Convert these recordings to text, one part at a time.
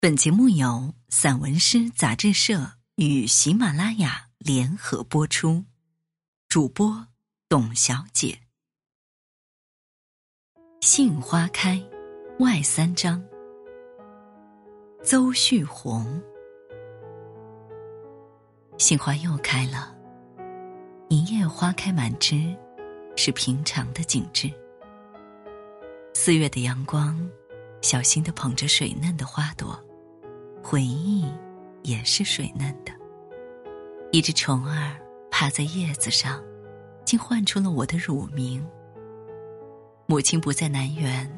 本节目由散文诗杂志社与喜马拉雅联合播出，主播董小姐。杏花开，外三章。邹旭红，杏花又开了，一夜花开满枝，是平常的景致。四月的阳光，小心的捧着水嫩的花朵。回忆也是水嫩的。一只虫儿趴在叶子上，竟唤出了我的乳名。母亲不在南园，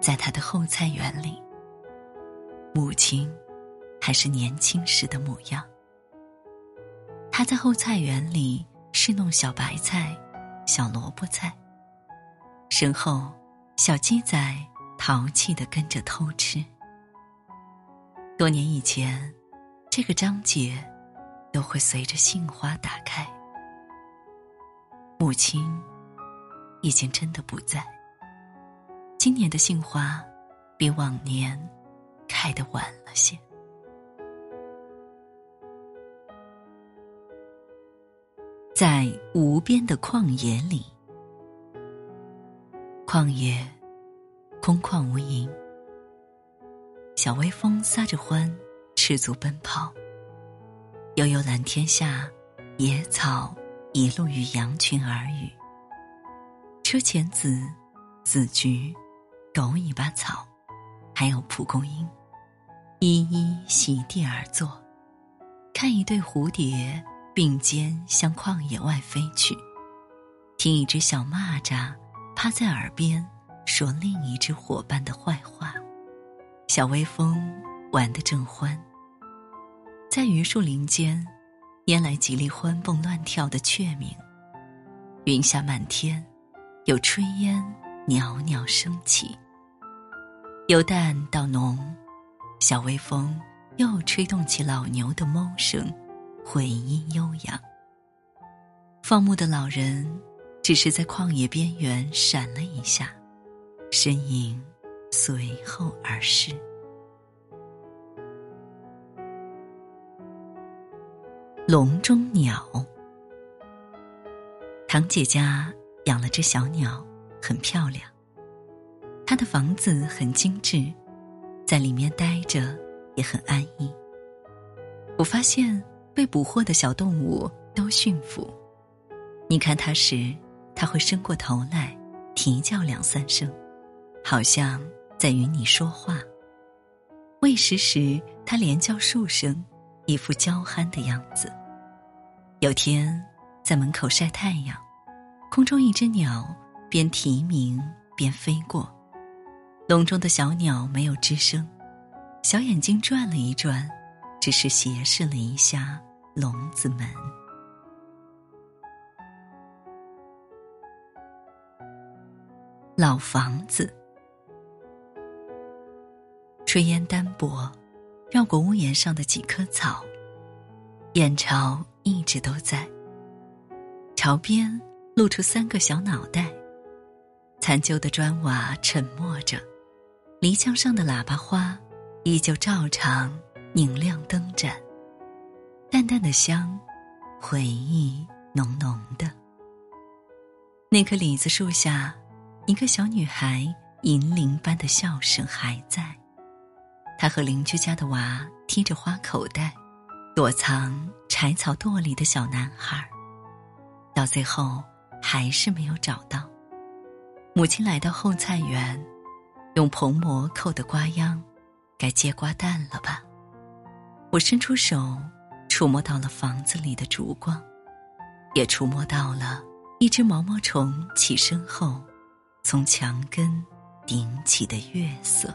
在她的后菜园里。母亲还是年轻时的模样。她在后菜园里侍弄小白菜、小萝卜菜，身后小鸡仔淘气的跟着偷吃。年以前，这个章节都会随着杏花打开。母亲已经真的不在。今年的杏花比往年开得晚了些。在无边的旷野里，旷野空旷无垠。小微风撒着欢，赤足奔跑。悠悠蓝天下，野草一路与羊群耳语。车前子、紫菊、狗尾巴草，还有蒲公英，一一席地而坐，看一对蝴蝶并肩向旷野外飞去，听一只小蚂蚱趴在耳边说另一只伙伴的坏话。小微风玩得正欢，在榆树林间，拈来几粒欢蹦乱跳的雀鸣。云霞满天，有炊烟袅袅升起。由淡到浓，小微风又吹动起老牛的哞声，回音悠扬。放牧的老人只是在旷野边缘闪了一下，身影。随后而逝。笼中鸟，堂姐家养了只小鸟，很漂亮。她的房子很精致，在里面待着也很安逸。我发现被捕获的小动物都驯服，你看它时，它会伸过头来，啼叫两三声，好像。在与你说话。喂食时，它连叫数声，一副娇憨的样子。有天，在门口晒太阳，空中一只鸟边啼鸣边飞过，笼中的小鸟没有吱声，小眼睛转了一转，只是斜视了一下笼子门。老房子。炊烟单薄，绕过屋檐上的几棵草。燕巢一直都在。桥边露出三个小脑袋。残旧的砖瓦沉默着，篱墙上的喇叭花依旧照常拧亮灯盏。淡淡的香，回忆浓浓的。那棵李子树下，一个小女孩银铃般的笑声还在。她和邻居家的娃踢着花口袋，躲藏柴草垛里的小男孩。到最后还是没有找到。母亲来到后菜园，用蓬膜扣的瓜秧，该接瓜蛋了吧？我伸出手，触摸到了房子里的烛光，也触摸到了一只毛毛虫起身后，从墙根顶起的月色。